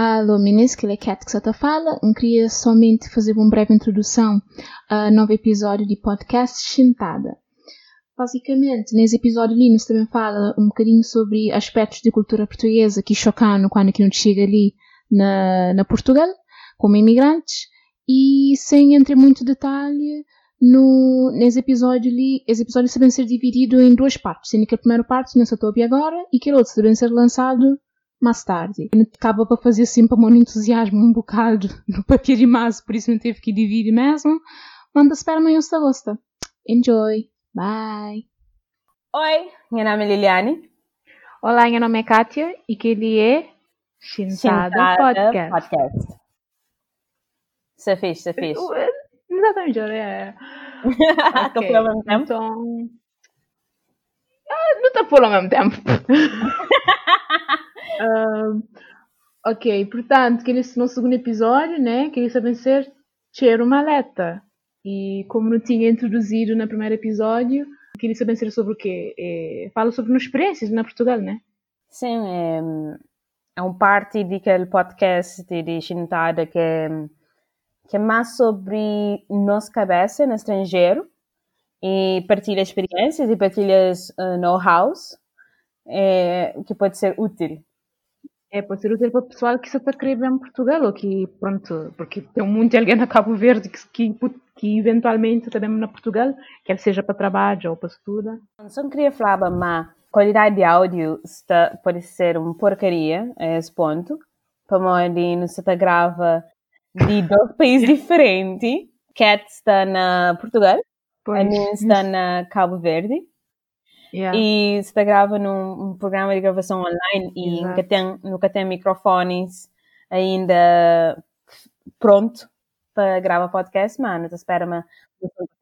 Alô, meninas, que é Cat que só fala. Queria somente fazer uma breve introdução a novo episódio de podcast Chintada. Basicamente, nesse episódio ali, nós também fala um bocadinho sobre aspectos de cultura portuguesa que chocaram quando que não chega ali na, na Portugal, como imigrantes, e sem entrar muito detalhe, no, nesse episódio ali, esse episódio deve ser dividido em duas partes, sendo que a primeira parte não se estou agora e que a outra deve ser lançado mais tarde. Acaba para fazer sempre um entusiasmo um bocado no papel de massa, por isso não teve que dividir mesmo. Manda espera amanhã se gosta. Enjoy. Bye. Oi, meu nome é Liliane. Olá, meu nome é Kátia e que ele é Chintada Podcast. Podcast. Você fez, você fez. Exatamente, é. okay. ao mesmo tempo? Então. Ah, não está por ao mesmo tempo. uh, ok, portanto, que nesse no segundo episódio, né, queria saber ser Cheiro Maleta. E como não tinha introduzido no primeiro episódio, queria saber ser sobre o quê? É, fala sobre as experiências na Portugal, né? Sim, é, é um parte daquele podcast de Chintada que é que é mais sobre nossa cabeça no estrangeiro e partilha experiências e partilha uh, know-hows é, que pode ser útil. É, pode ser útil para o pessoal que se está a querer ver em Portugal ou que, pronto, porque tem muito alguém na Cabo Verde que, que, que eventualmente também na Portugal, quer seja para trabalho ou para estudo. Só queria falar, mas qualidade de áudio está, pode ser uma porcaria a esse ponto. Para onde não se grava de dois países diferentes. Cat está na Portugal, a minha está na Cabo Verde. Yeah. E está grava num um programa de gravação online e nunca tem, nunca tem microfones ainda pronto para gravar podcast, mano. Então espera me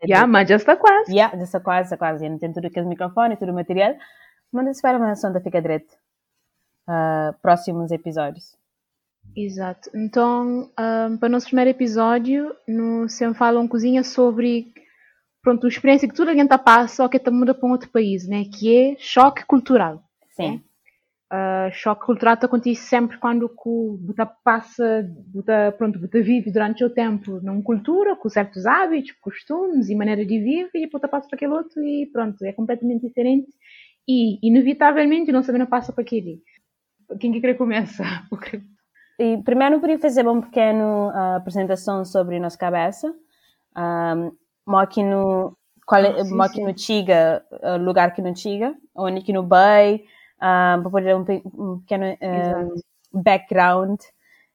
Yeah, mas já está quase. Yeah, já está quase, está quase. Ainda tem tudo aqueles microfones, tudo o material. Mas espera me a sonda fica direito. Uh, próximos episódios. Exato. Então, um, para o nosso primeiro episódio, no sempre falam cozinha sobre pronto, a experiência que toda a gente passa, só que está muda para um outro país, né? Que é choque cultural. Sim. Né? Uh, choque cultural acontece sempre quando você passa, você, pronto, você vive durante o tempo numa cultura com certos hábitos, costumes e maneira de viver e depois passa para aquele outro e pronto, é completamente diferente e inevitavelmente não sabendo passa para aquele. Quem que quer começar? E primeiro queria fazer uma pequena uh, apresentação sobre nossa cabeça. Um, aqui no é, ah, Chiga, uh, lugar que no Chiga, onde aqui no Bay, uh, para poder um, um pequeno background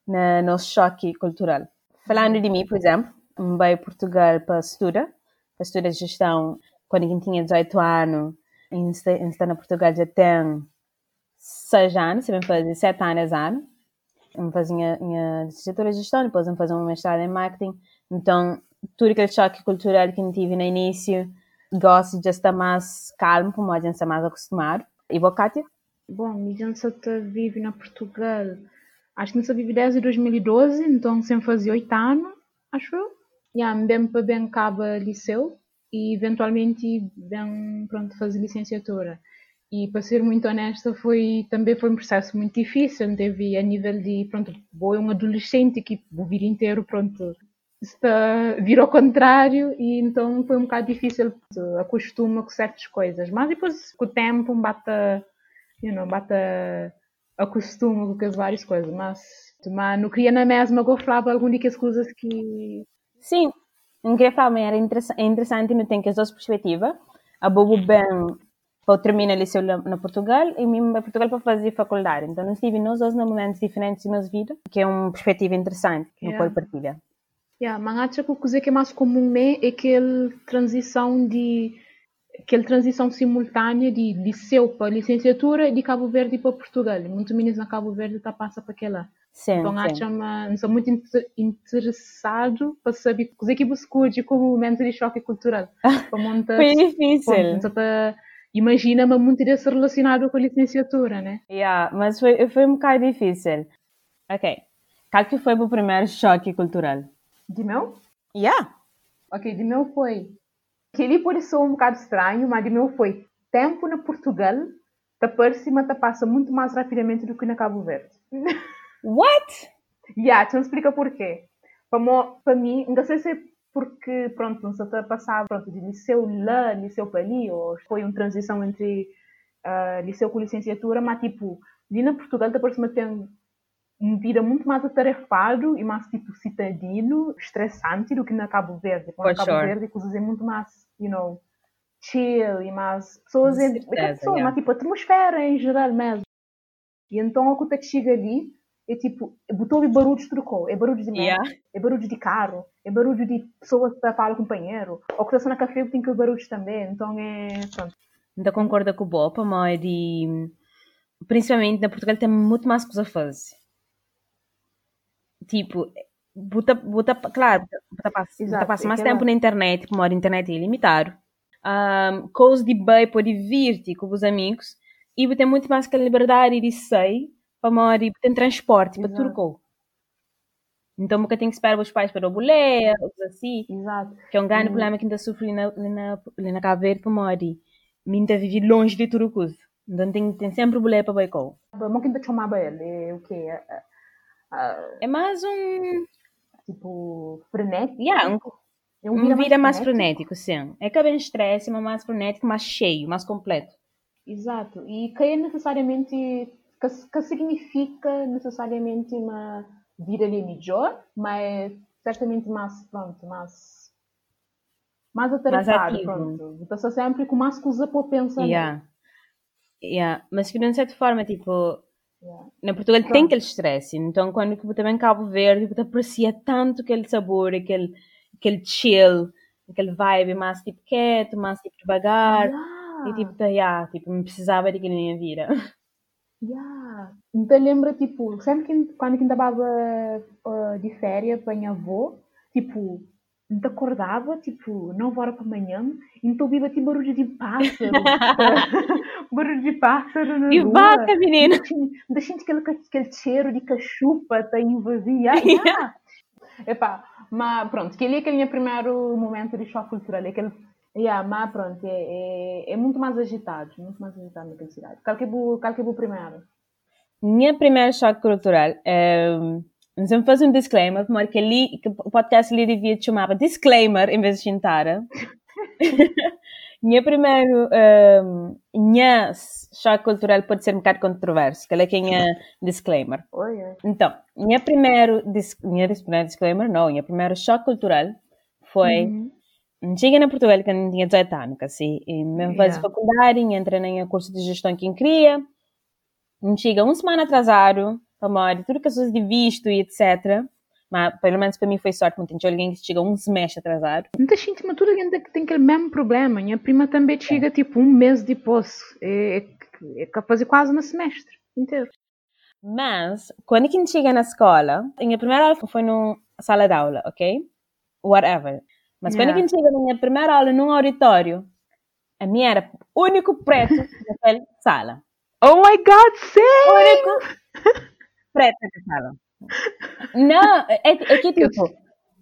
no nosso choque cultural. Falando de mim, por exemplo, um Bay Portugal para estudar, para estudar gestão, quando eu tinha 18 anos, em estar na Portugal já tem 6 anos, se bem fazer 7 anos ano me fazia minha licenciatura de gestão, depois me fazer um mestrado em marketing. Então, tudo aquele choque cultural que eu tive no início, gosto de estar mais calmo, como a gente está mais acostumado. E você, Kátia? Bom, a gente vive na Portugal, acho que não vive desde 2012, então sempre fazia oito anos, acho eu. E yeah, bem para bem acaba liceu e eventualmente bem pronto fazer licenciatura. E para ser muito honesta, foi também foi um processo muito difícil. Teve a nível de, pronto, vou um adolescente que vou vir inteiro, pronto, está, vir ao contrário, e então foi um bocado difícil, acostuma com certas coisas. Mas depois, com o tempo, bata, you know, bata, acostuma com as várias coisas. Mas, mas não queria na mesma, eu falava algumas das coisas que. Sim, não queria falar, mas era interessante, interessante, não tem que as duas perspectivas. A Bobo bem eu terminei liceu na Portugal e mim para Portugal para fazer faculdade. Então nós tive nós dois momentos diferentes na nossa vida, que é uma perspectiva interessante que yeah. pode partilhar. Yeah, mas acho que o que é mais comum é aquela transição de aquela transição simultânea de liceu para licenciatura e de Cabo Verde para Portugal. Muitos meninos na Cabo Verde tá passa para aquela. Sim, então acho que sou muito interessado para saber o que você curte como momento de choque cultural. Para montar, Foi difícil. Para, imagina-me muito desse relacionado com a licenciatura, né? Yeah, mas foi, foi um bocado difícil. Ok. Qual que foi o primeiro choque cultural? De meu? Yeah. Ok, de meu foi... Que ele pode ser um bocado estranho, mas de meu foi tempo na Portugal, da por cima passa muito mais rapidamente do que na Cabo Verde. What? Yeah, não explica porquê. Para mim, não sei se é porque, pronto, não se está a passar pronto, de liceu lá, liceu para ali, ou foi uma transição entre uh, liceu com licenciatura, mas tipo, ali na Portugal, depois me tem vida muito mais atarefado e mais tipo citadino, estressante do que na Cabo Verde. Na Cabo sure. Verde, coisas é muito mais, you know, chill e mais pessoas, é, é pessoa, yeah. mas tipo atmosfera em geral mesmo. E então, a que chega ali, é tipo, botou barulhos trocou, é barulho de yeah. é barulho de carro, é barulho de pessoas que falam com o companheiro, ou que está na café tem que barulhos também, então é, pronto. Ainda concorda com o Bob, mas é de, principalmente na Portugal tem muito mais coisa a fazer tipo, bota, bota, claro, bota, passa, Exato, passa mais tempo na internet, como a internet é ilimitado. Um, coisas de bem pode vir com os amigos e tem muito mais que a liberdade de sair para morar tem transporte para Turco. Então nunca tem que esperar os pais para o boleia, assim. Exato. Que é um grande hum. problema que ainda sofre na, na, na Cabo Verde para morar. Minta vive longe de Turco. Então tem, tem sempre o boleia para Baicol. Mas que ainda chamava ele, é o quê? é mais um. Tipo, frenético? Yeah, um, é um, um vida mais, frenético, sim. É que é bem estresse, mas mais frenético, mais cheio, mais completo. Exato. E que é necessariamente. que, que significa necessariamente uma vida melhor, mas certamente mais, pronto, mais. mais atarefado, pronto. Está sempre com mais coisa para pensar. Yeah. Yeah. Mas que de certa forma, tipo Yeah. Na Portugal Pronto. tem aquele estresse, então quando eu também Cabo Verde, eu aprecia tanto aquele sabor, aquele, aquele chill, aquele vibe mais tipo quieto, mais tipo devagar. Yeah. E tipo, tá, yeah, tipo, me precisava daquilo na minha vida. Yeah. Então lembra, tipo, sempre que, quando eu estava uh, de férias para minha avó, tipo, te acordava, tipo, 9 horas para manhã, então ouvia tipo barulho de pássaro. barulho de pássaro na e rua. vaca, menina! Deixa aquele, aquele cheiro de cachupa tá invazia. Yeah. Epá, mas pronto, aquele é aquele meu primeiro momento de choque cultural. Aquele, yeah, mas pronto, é, é, é, muito mais agitado, muito mais agitado naquela cidade. Qual que é o primeiro? Minha primeira choque cultural é Vamos fazer um disclaimer, porque ali, que o podcast ali devia te chamar disclaimer em vez de chintara. minha primeiro, um, minha choque cultural pode ser um bocado controverso, que é que é disclaimer. Oh, yeah. Então, minha primeiro, minha primeiro disclaimer, não, minha primeiro choque cultural foi, uhum. cheguei na Portugal quando tinha 18 anos, assim, e mesmo yeah. fazer faculdade, entrei em curso de gestão que eu queria, chega uma semana atrasado, memória, tudo que as pessoas de visto e etc. Mas pelo menos para mim foi sorte, não tem alguém que chega um semestre atrasado. Muita gente, mas tudo ainda que tem aquele mesmo problema. Minha prima também chega é. tipo um mês depois. É, é, é capaz de quase no semestre inteiro. Mas, quando a gente chega na escola, a minha primeira aula foi numa sala de aula, ok? Whatever. Mas yeah. quando a gente chega na minha primeira aula num auditório, a minha era o único preto naquela sala. Oh my God, sim! O único preta que fala. Não, é, é que tipo,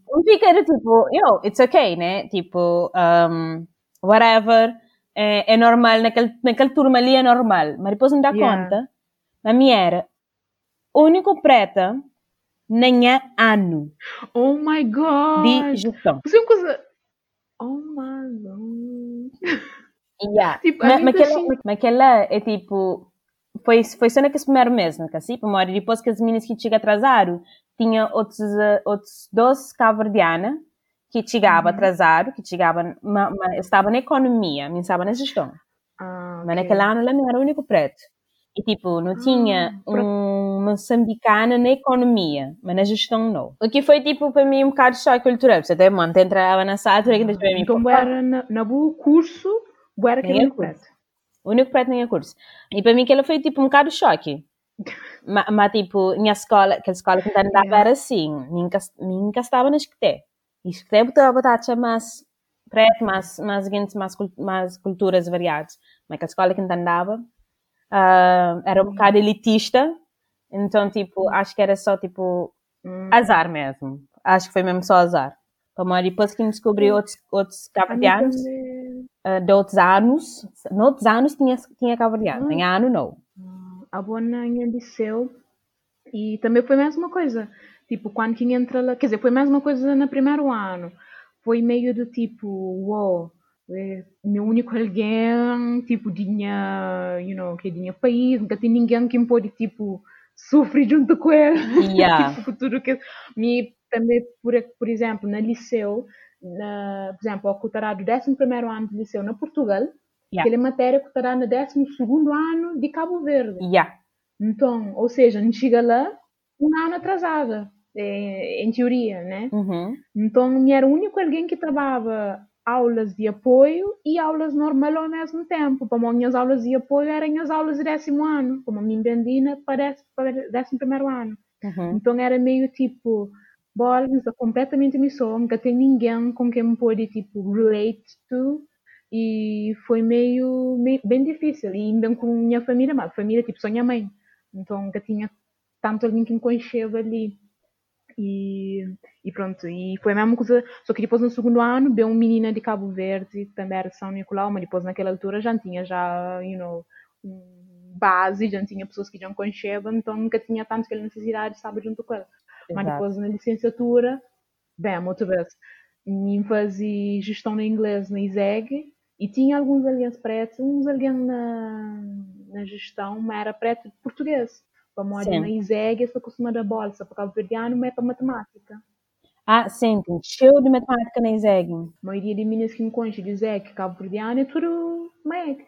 não fica tipo, yo, it's okay, né? Tipo, um, whatever, é, é normal, naquele, naquele turma ali é normal. Mas depois não dá yeah. conta, na minha era, único preta, nem é ano. Oh my god! De gestão. Você é uma coisa. Oh my god. Yeah. Tipo, mas, mas, aquela, mas aquela é tipo foi, foi só naquele primeiro mês, não é assim? Para depois que as meninas que chegam atrasaram, tinha outros, uh, outros dois caverdianas que chegavam uhum. atrasado, que chegavam, mas, mas estava na economia, não estava na gestão. Ah, okay. Mas naquele ano ela não era o único preto. E tipo, não tinha ah, um moçambicano na economia, mas na gestão não. O que foi tipo para mim um bocado choque cultural. Você até monte entrava na sala, tu que para mim. Então era na, na boa curso, era aquele preto. O único preto tinha curso. E para mim aquilo foi tipo um bocado choque. mas, tipo, minha escola, aquela escola que andava era assim, nunca, nunca estava na esquete. E esquete botava batata mais preto, mais, mais, mais, mais, mais culturas variadas. Mas aquela escola que andava uh, era um bocado elitista. Então, tipo, acho que era só tipo hum. azar mesmo. Acho que foi mesmo só azar. Então, depois que descobri outros, outros cabo-verdianos, uh, de outros anos, noutros anos tinha, tinha cabo-verdiano, hum. em ano não. A boa na liceu, E também foi mais uma coisa. Tipo, quando quem entra lá. Quer dizer, foi mais uma coisa no primeiro ano. Foi meio do tipo, uau, é, meu único alguém, tipo, tinha, you know, que tinha país, nunca tinha ninguém que me pôde, tipo, sofrer junto com ele. Yeah. tipo, tudo que. Me, também, por, por exemplo, na liceu, na, por exemplo, ao cotará do 11 ano de liceu na Portugal, Yeah. aquela matéria cotará no 12 ano de Cabo Verde. Yeah. Então, ou seja, gente chega lá um ano atrasada, é, em teoria, né? Uhum. Então, me era o único alguém que trabalhava aulas de apoio e aulas normal ao mesmo tempo. Como minhas aulas de apoio eram as aulas de décimo ano, como a minha bendina parece para décimo primeiro ano. Uhum. Então era meio tipo, bola, estou completamente missão, nunca tem ninguém com quem me pode tipo relate to e foi meio, meio bem difícil. E ainda com minha família, mas família tipo só minha mãe. Então nunca tinha tanto alguém que me conheceva ali. E, e pronto, e foi a mesma coisa, só que depois no segundo ano, veio uma menina de Cabo Verde, também era de São Nicolau, mas depois naquela altura já tinha já, you know, base, já tinha pessoas que já conheciam, então nunca tinha tanto aquela necessidade de estar junto com ela. Mas depois na licenciatura, bem, outra vez, me fazia gestão de inglês na ISEG e tinha alguns aliens pretos, uns aliens na, na gestão, mas era preto de português. Olha, Sim. na ISEG, essa costuma da bolsa para Cabo Verdeano, mas é para matemática. Ah, sim, tem cheio de matemática na ISEG. A maioria de meninas que me conhecem de ISEG, Cabo Verdeano, é tudo MEG.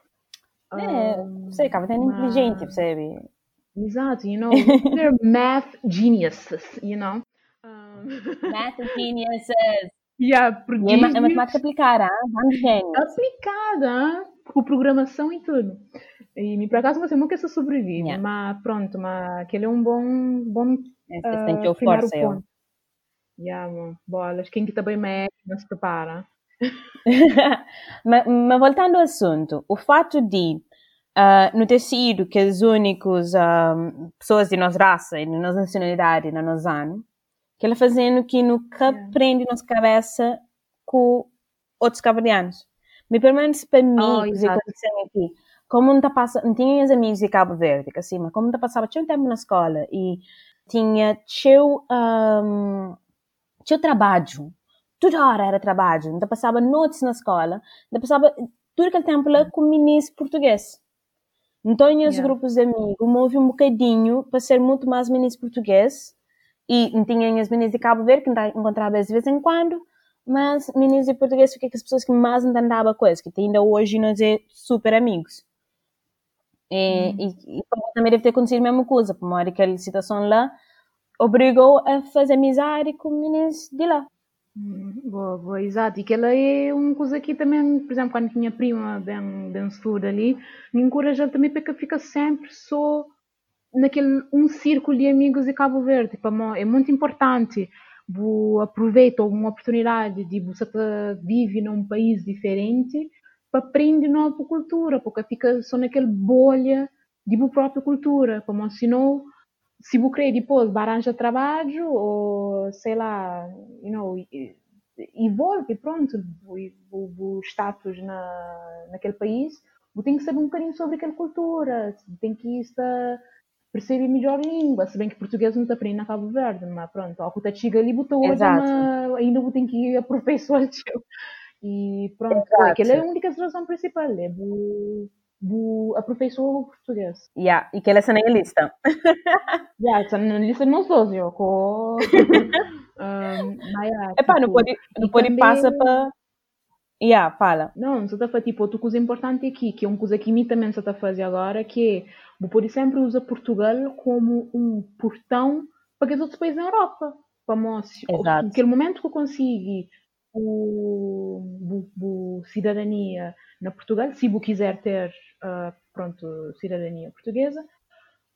É, você acaba tendo mas- inteligente, percebe? Exato, you know, they're math geniuses, you know. Um, Math geniuses. yeah, E é, é matemática aplicada, ah? Vamos gênio. aplicada hein? com programação e tudo. E me por acaso você nunca se sobrevive, Yeah. mas pronto, mas aquele é um bom, bom Vocês têm que ah, ter primeiro força, eu. Yeah, mano. bolas, quem que também é não se prepara. mas, mas voltando ao assunto, o fato de não ter sido que os únicos ah, pessoas de nossa raça e de nossa nacionalidade na nosso ano, que ela fazendo que nunca Yeah. prende nossa cabeça com outros cabo-verdianos. Pelo menos para mim, Oh, exato. aconteceu aqui, como não, tá passa, não tinha os amigos de Cabo Verde, que assim, mas como não passava tinha um tempo na escola e tinha teu, um, teu trabalho, toda hora era trabalho, ainda passava noites na escola, ainda passava todo aquele tempo lá com meninos português. Então, em Yeah. grupos de amigos, houve um bocadinho para ser muito mais meninos português e tinha as meninas de Cabo Verde, que encontrava de vez em quando, mas meninos de português fiquei com as pessoas que mais entendavam coisas, que ainda hoje nós é super amigos. E, e, e também deve ter acontecido a mesma coisa, por uma aquela situação lá obrigou a fazer amizade com meninos de lá. Boa, boa, exato. E que ela é uma coisa que também, por exemplo, quando tinha prima bem, bem estuda ali, me encoraja também porque fica sempre só naquele um círculo de amigos de Cabo Verde. Tipo, mo- é muito importante. Você aproveita uma oportunidade de você tá- vive num país diferente para aprender nova cultura, porque fica só naquela bolha de sua própria cultura. Como senão, se você querer depois arranja trabalho ou sei lá, you know, evolve, pronto, o, o, o status na, naquele país, você tem que saber um bocadinho sobre aquela cultura, tem que estar perceber melhor a língua, se bem que português não está aprendendo na Cabo Verde, mas pronto, ao que chega ali, Exato. ama- ainda você tem que aperfeiçoar o teu. E pronto, Exato. aquela é a única razão principal, é bu, bu aperfeiçoar o português. Yeah, e que ela está na lista. Ja, está na lista de nós dois, eu, com... um, yeah, Epá, não tipo, pode, não pode também- passar para... Yeah, fala. Não, só está a fazer, tipo, outra coisa importante aqui, que é uma coisa que mim também está a fazer agora, que é, vou pode sempre usar Portugal como um portão para os outros países da Europa. Para mostrar, Exato. naquele momento que eu consigo o, o- o cidadania na Portugal, se eu quiser ter, ah, pronto, cidadania portuguesa,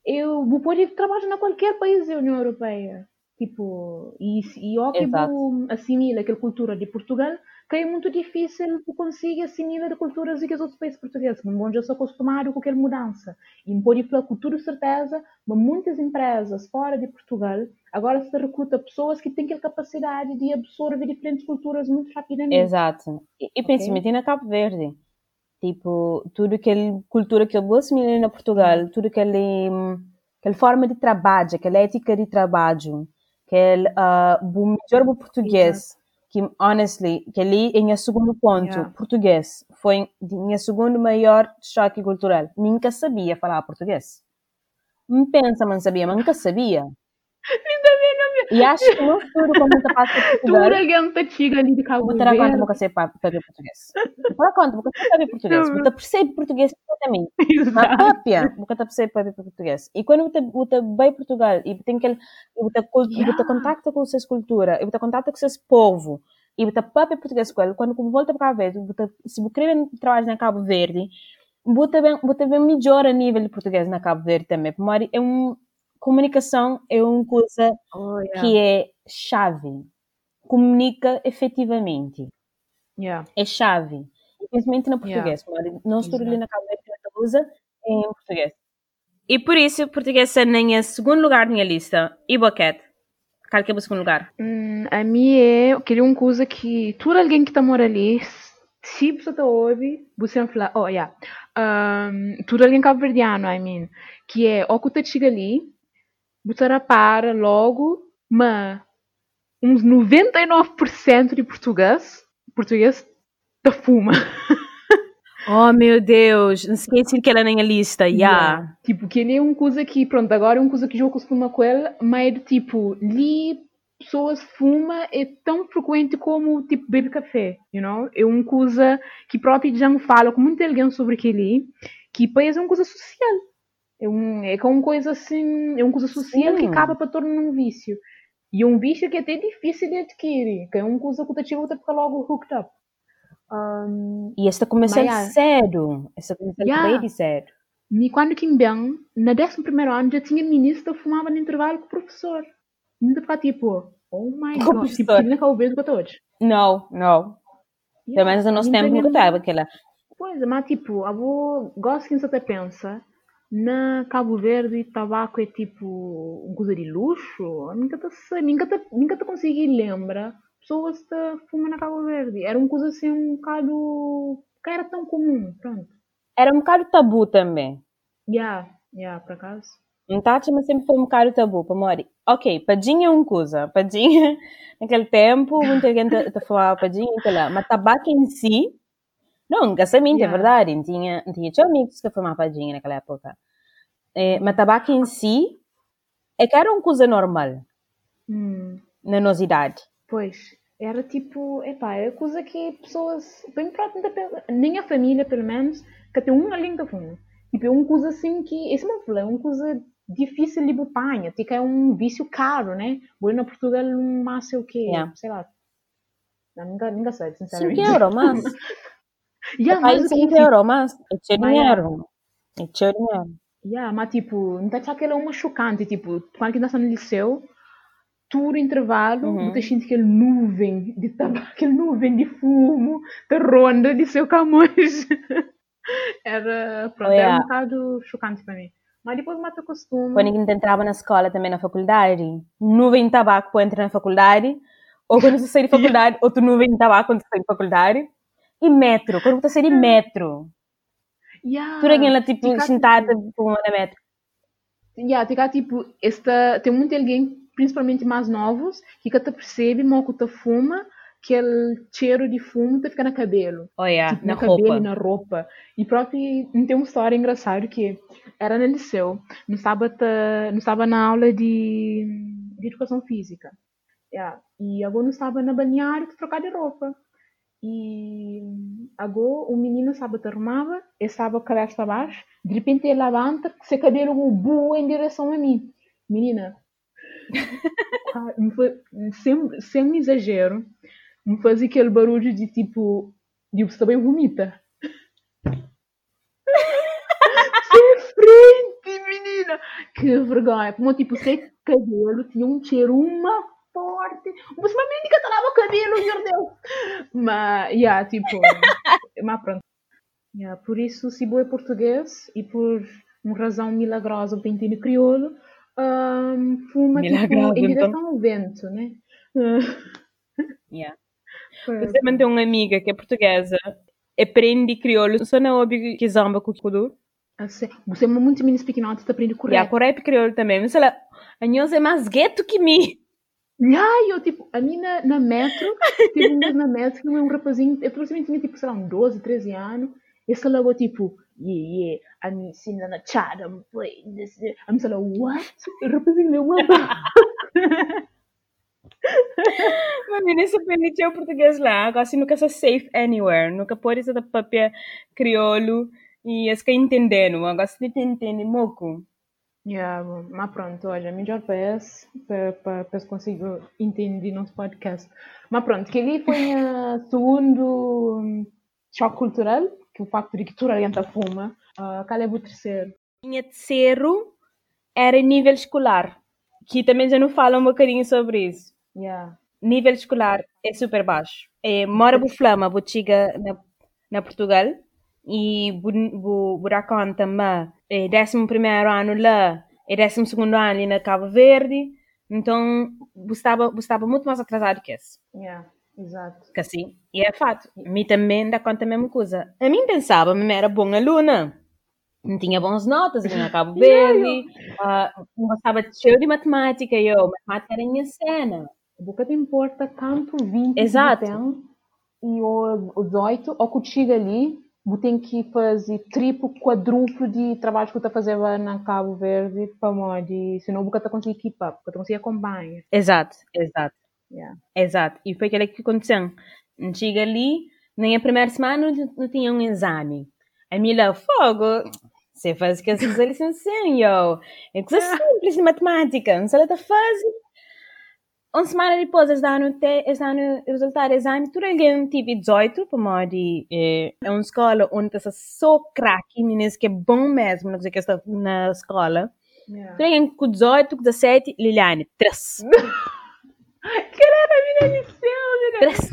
eu vou poder trabalhar na qualquer país da União Europeia. Tipo, e, e que eu assimila aquela cultura de Portugal, que é muito difícil tu conseguir assimilar a culturas dos outros países portugueses. Mas bom, já sou acostumado com aquela mudança. E pode falar com toda certeza, mas muitas empresas fora de Portugal agora se recruta pessoas que têm aquela capacidade de absorver diferentes culturas muito rapidamente. Exato. E, e principalmente na Cabo Verde. Tipo, tudo aquela cultura que eu vou assimilar na Portugal, tudo aquele, aquela forma de trabalho, aquela ética de trabalho, aquele uh, o melhor português, que honestly, que ali em meu segundo ponto, yeah. português, foi meu segundo maior choque cultural. Nunca sabia falar português. Me pensa, mas sabia, mas nunca sabia. E acho que no futuro, quando você passa Portugal... Tudo alguém te chega ali de Cabo Verde. Vou te dar conta, você sabe português. Vou conta, você sabe português. Você percebe português completamente. Mas cópia, você percebe português. E quando você vai a Portugal e tem aquele... E você contacta com suas culturas, e você contacta com seus povo, e você papi português com ele, quando volta para Cabo Verde, se você quer trabalhar na Cabo Verde, você bem melhor a nível de português na Cabo Verde também. Porque é um comunicação é uma coisa oh, yeah. que é chave. Comunica efetivamente. Yeah. É chave. Principalmente no português. Yeah. Não estou ali na cabeça que usa em português. E por isso, o português é nem segundo lugar na minha lista. E boquete. Qual que é o segundo lugar? Hum, a minha é, eu queria uma coisa que todo alguém que está morando ali, se você está ouve, você vai falar, oh, yeah. Um, todo alguém cabo-verdiano, I mean, que é, o que você chega ali, botar para logo, mas uns 99% de português, português da fuma. Oh meu Deus, não esqueci que ela nem a lista, já. Yeah. Tipo, que nem uma coisa que, pronto, agora é uma coisa que eu costumo com ela, mas é tipo, ali pessoas fumam é tão frequente como tipo beber café, you know? É uma coisa que próprio já fala com muita alguém sobre aquele, que depois é uma coisa social. É, um, é uma coisa assim, é uma coisa social Sim. que acaba para tornar um vício. E é um vício que é até difícil de adquirir, que é uma coisa que o teu fica logo hooked up. Um, e esta começa mas, cedo, esta começa yeah. bem cedo. E quando que bem, na 11 ano já tinha ministro que fumava no intervalo com o professor. Ainda ficava tipo, oh my god, tipo, não acabou vendo com todos. Não, não. Yeah. Pelo menos no nosso tempo nunca estava aquela. Pois, mas tipo, a avô gosta que você até pensa na Cabo Verde, tabaco é tipo uma coisa de luxo. Nunca te sei, nunca te, nunca te consegui lembrar pessoas que fumam na Cabo Verde. Era uma coisa assim um bocado. que era tão comum, pronto. Era um bocado tabu também. Yeah, yeah, por acaso. Um Tati, mas sempre foi um bocado tabu para Mori. Ok, padinha é uma coisa. Padinha, naquele tempo, muita gente falava padinha, mas tabaco em si, não, casamento, yeah. é verdade. Tinha, tinha, tinha amigos que fumavam padinha naquela época. É, mas tabaco em si é que era uma coisa normal hum. na nossa idade. Pois, era tipo, epá, é coisa que pessoas, bem próximo da nem a família pelo menos, que tem um além da fuma. Tipo, é uma coisa assim que, esse não é uma coisa difícil de bopanha, tipo, é um vício caro, né? Vou na Portugal um massa o quê? Yeah. Sei lá. Não, nunca, nunca sei, sinceramente. 5 euros, mas... yeah, mas 5 euros, mas é dinheiro. É dinheiro. Yeah, mas tipo, não está aquela uma chocante, tipo, quando que está no liceu, todo intervalo, uhum. você sente aquele nuvem de tabaco, aquele nuvem de fumo, de ronda de seu Camões. era, pronto, oh, yeah. era um bocado chocante para mim. Mas depois mata costume. Quando a gente entrava na escola, também na faculdade, nuvem de tabaco para entrar na faculdade, ou quando você sai de faculdade, outro nuvem de tabaco quando você sai de faculdade. E metro, quando você sai de metro, Yeah. Tu aquela tipo sentada com uma metro. Yeah, fica tipo, esta, tem muito alguém, principalmente mais novos, que te percebe, mal que te fuma, aquele cheiro de fumo te fica no cabelo. Oh, yeah, tipo, na roupa. cabelo e na roupa. E próprio, tem uma história engraçada que era no liceu, não estava, não estava na aula de, de educação física. Yeah. E agora não estava na banheira para trocar de roupa. E agora o menino sabe te arrumava, ele sabe a cabeça para baixo, de repente ele levanta, seu cabelo boa em direção a mim. Menina, sem, sem exagero, me faz aquele barulho de tipo, de você também vomita. sem frente, menina! Que vergonha! Como tipo, seu cabelo tinha um cheiro, uma forte. Você me indica que lava o cabelo, meu Deus. Mas, yeah, tipo, mas pronto. Yeah, por isso, se é português e por uma razão milagrosa o pentino crioulo, um, fuma tipo, em direção então. ao vento, né? yeah. Você tem uma amiga que é portuguesa, aprende crioulo só na óbvio que zamba com o Assim, você é muito menos pequeno, você aprende correto. A correto crioulo também. Mas ela, a é mais gueto que mim. Ai, eu, tipo, a mim na, na metro, tive um na metro, que um rapazinho, eu provavelmente tinha, tipo, sei lá, uns 12, 13 anos, esse logo, tipo, yeah, yeah, a mim ensina na chat, I'm playing this, a mim, sei what? O rapazinho deu uma Mami, nesse aprendi o português lá, assim nunca se safe anywhere, nunca pode ser da papel crioulo e as que entendendo, agora se entende moco. Yeah, mas pronto, olha, melhor para esse, para, para, para conseguir entender nosso podcast. Mas pronto, que ali foi o segundo hum, choque cultural, que o facto de que toda a gente fuma. Uh, qual é o terceiro? Minha terceiro era nível escolar, que também já não fala um bocadinho sobre isso. Yeah. Nível escolar é super baixo. É, mora bu flama, bu na, na Portugal, e bu, bu, buracão também é décimo primeiro ano lá e décimo segundo ano ali na Cabo Verde. Então estava estava muito mais atrasado que esse. Yeah, exato. Que assim e é fato. A mim também dá conta a mesma coisa. A mim pensava a mim era boa aluna não tinha bons notas na Cabo Verde. Yeah, uh, gostava cheio de matemática eu. Matemática era minha cena. O que te importa tanto 20 exato. e o 18 ou que chega ali tem que fazer triplo, quadruplo de trabalhos que eu estou fazendo na Cabo Verde para modo, senão eu conseguir keep up, porque eu não acompanhar. Exato, exato. Yeah. Exato. E foi aquilo que aconteceu. Chega ali, nem a primeira semana não tinha um exame. A lá, fogo, você faz que licença, eu. É coisa simples de matemática, não sei o que faz uma semana depois, eles dão, eles dão o resultado do exame, tudo alguém tive 18, para modo é, é uma escola onde está só craque, meninas que é bom mesmo, não sei que está na escola. Yeah. Tudo alguém com 18, com 17, Liliane, 3. que era a minha lição, 3.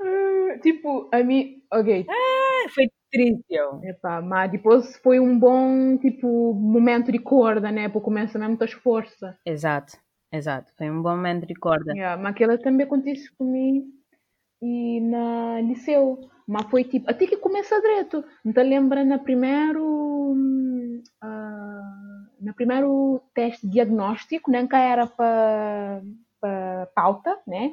Uh, tipo, a mim, ok. Ah, foi triste. Epá, mas depois foi um bom, tipo, momento de corda, né? Para começar mesmo a esforço. Exato. Exato, foi um bom momento de corda. Yeah, mas aquela também aconteceu comigo e na liceu. Mas foi tipo, até que começa direto. Então lembra na primeiro uh, na primeiro teste diagnóstico, nunca era para pauta, né?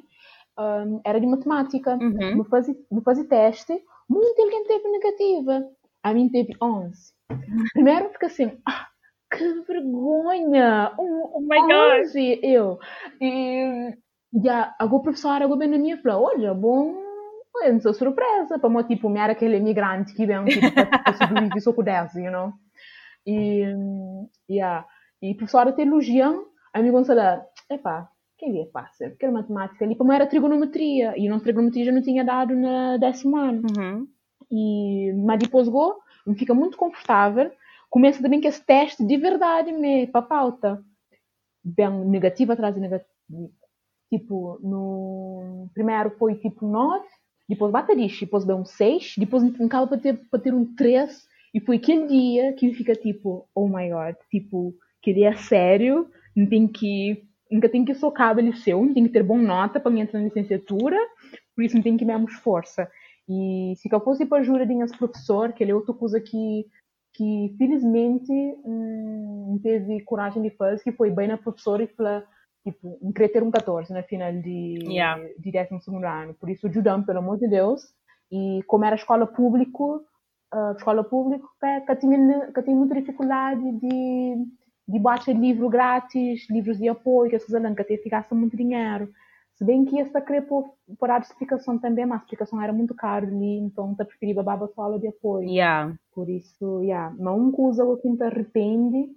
Um, era de matemática. Uhum. Me fazia, me fazia teste, muita gente teve negativa. A mim teve 11. Primeiro fica assim, ah, que vergonha! Oh, oh my God! Eu. E já, agora professora, agora bem na minha falou, olha, bom, eu não sou surpresa, para mim, tipo, me era aquele imigrante que vem, tipo, para sobreviver só com 10, you know? E, yeah. e a professora te elogiando, a minha Gonçala, epá, quem é fácil? Porque era matemática ali, para mim era trigonometria, e não trigonometria já não tinha dado na décimo ano. Uhum. E, mas depois, go, me fica muito confortável, começa também que esse teste de verdade me para pauta. Bem negativo atrás de negativo. Tipo, no primeiro foi tipo 9, depois baterias, depois deu um 6, depois acaba para ter, para ter um 3, e foi aquele dia que fica tipo, oh my god, tipo, queria é sério, não tem que, nunca tem que socar o liceu, não tem que ter boa nota para entrar na licenciatura, por isso não tem que mesmo esforçar. E se eu fosse para a ajuda de professor, que ele é outra coisa que que felizmente hum, teve coragem de fazer, que foi bem na professora e falou, tipo, não queria ter um 14 na final de, yeah. de 12 ano. Por isso, ajudamos, pelo amor de Deus. E como era escola pública, uh, escola pública, que tinha, que tinha muita dificuldade de, de baixar livro grátis, livros de apoio, que essas coisas, que até ficasse muito dinheiro. Se bem que pôr, pôr a explicação também, mas a explicação era muito cara ali, então eu preferi babava só aula de apoio. Yeah. Por isso, yeah. mas uma coisa que me arrepende,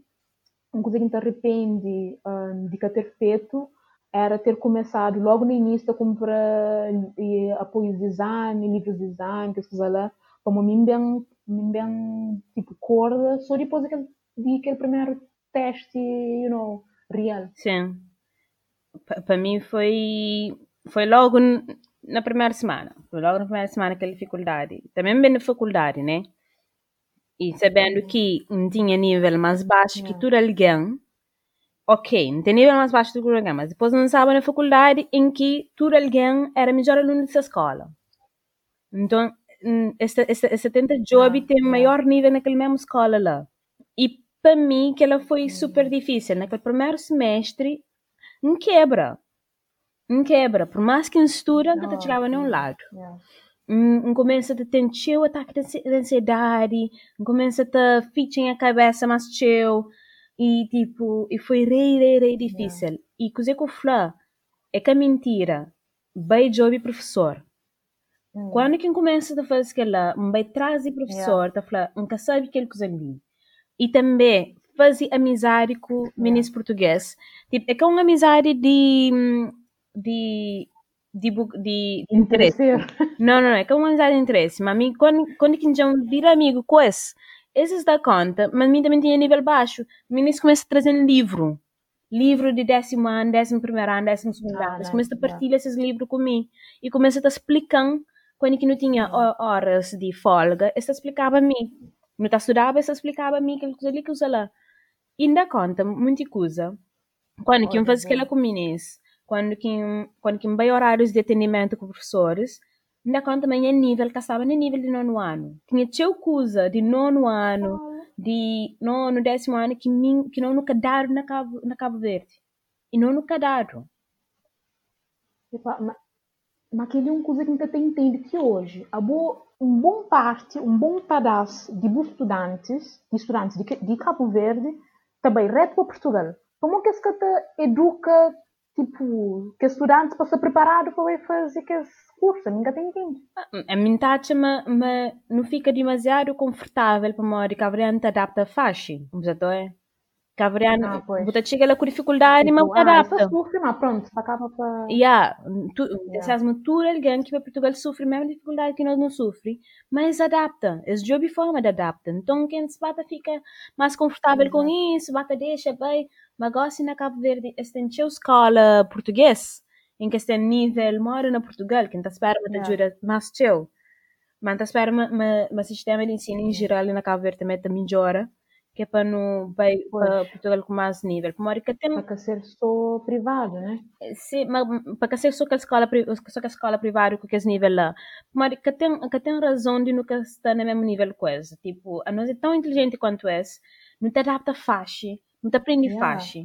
uma coisa que me arrepende um, de ter feito era ter começado logo no início a comprar e, apoios de exame, livros de exame, que coisas lá, como mim bem, mim bem tipo corda, só depois daquele, de aquele primeiro teste, you know, real. Sim para mim foi foi logo na primeira semana. Foi logo na primeira semana aquela dificuldade. Também bem na faculdade né? E sabendo que não tinha nível mais baixo que tudo alguém ok não tem nível mais baixo que tudo alguém mas depois não estava na faculdade em que tudo alguém era melhor aluno dessa escola. Então esse, esse, esse tenta job ah, tem maior nível naquela mesma escola lá. E para mim, que ela foi super difícil. Naquele primeiro semestre, não quebra. Não quebra. Por mais que estuda, não te tirava nenhum lado. Yeah. Um, começa a ter um ataque de ansiedade, um começa a ter ficha a cabeça mais cheio, e tipo, e foi rei, rei, rei difícil. Yeah. E coisa que eu falei é que a mentira, bem job professor, Hum. Quando quem começa a fazer aquela, vai trazer professor, yeah. tá falando, nunca sabe que ele coisa ali. E também fazer amizade com yeah. ministro português. Tipo, é que é uma amizade de de de, de, interesse. Não, não, é que é uma amizade de interesse. Mas mim, quando, quando quem já vira amigo com esse, esses dá conta, mas mim também tinha nível baixo. O ministro começa a trazer livro livro de décimo ano, décimo primeiro ano, décimo segundo ah, ano. Eles começam a partilhar esses livros comigo e começam a explicar quando que não tinha horas de folga, essa explicava a mim. Não estudava, essa explicava a mim que ali que usa lá. Ainda conta muita coisa. Quando que faz aquela com meninas, quando que quando que vai horários de atendimento com professores, ainda conta também é nível que estava no nível de nono ano. Tinha teu coisa de nono ano, de nono, décimo ano que min, que não nunca daram na Cabo na Cabo Verde. E não nunca daram. Mas aquele é uma coisa que nunca tem entende que hoje a boa, um bom parte, um bom pedaço de estudantes, de estudantes de, de Cabo Verde, também reto para Portugal. Como é que se educa, tipo, que estudante para ser preparado para fazer esse curso? Nunca tem entendido. A minha taxa não fica demasiado confortável para uma hora que a variante adapta fácil, não é? Cavriano, ah, chega com dificuldade, tipo, mas ah, adapta. sofre, mas pronto, acaba para... Yeah, tu, yeah. Se tu alguém que para Portugal sofre mesmo dificuldade que nós não sofre, mas adapta, é job forma de adapta. Então quem se bata fica mais confortável uhum. com isso, bata deixa bem, mas gosta na Cabo Verde, este tem escola português, em que este nível mora na Portugal, quem está espera yeah. ajuda mais teu. Mas está espera, mas sistema de ensino em geral na Cabo Verde também melhora que é para não vai para Portugal com mais nível. Como que tem para ser só privado, né? Sim, mas para ser só que a escola só que a escola privada com esse nível lá. Mas que tem que tem razão de nunca estar no mesmo nível coisa. Tipo, a nós é tão inteligente quanto é, não te adapta fácil, não te aprende yeah. fácil.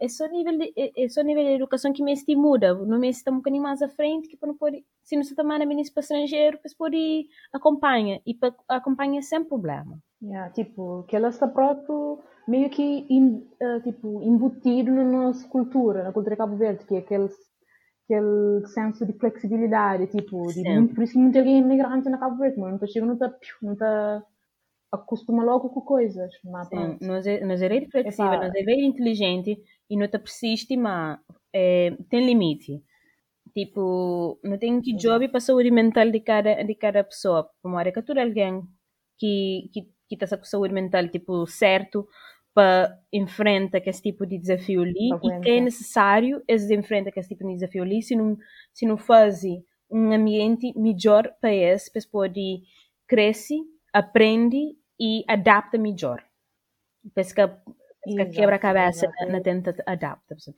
É só nível de, é, é só nível de educação que me estimula, não me está um bocadinho mais à frente que para não pode, se não se tomar na ministra para estrangeiro, para pode acompanha. E para acompanha sem problema. Yeah, tipo, que ela está pronto meio que in, uh, tipo, embutido na nossa cultura, na cultura Cabo Verde, que é aquele, aquele senso de flexibilidade, tipo, de por isso que muita gente imigrante na Cabo Verde, mas não está chegando, não está, não está acostuma logo com coisas. Mas Sim, nós é, nós é flexível, nós é bem inteligente e não está persiste, mas é, tem limite. Tipo, não tem que job para a saúde mental de cada, de cada pessoa. Como é que alguém que, que que está com saúde mental tipo certo para enfrentar esse tipo de desafio ali e que é necessário esse enfrentar esse tipo de desafio ali se não se não faz um ambiente melhor para esse para poder cresce aprende e adapta melhor pesca pesca quebra a cabeça na tenta adapta você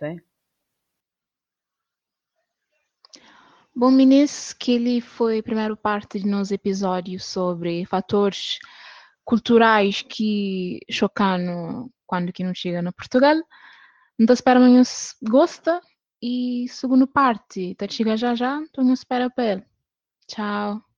Bom, meninas, que ele foi a primeira parte de nosso episódio sobre fatores culturais que chocaram quando que não chega no Portugal. Então espero amanhã gosta e segundo parte, tá chega já já, então espera para ele. Tchau.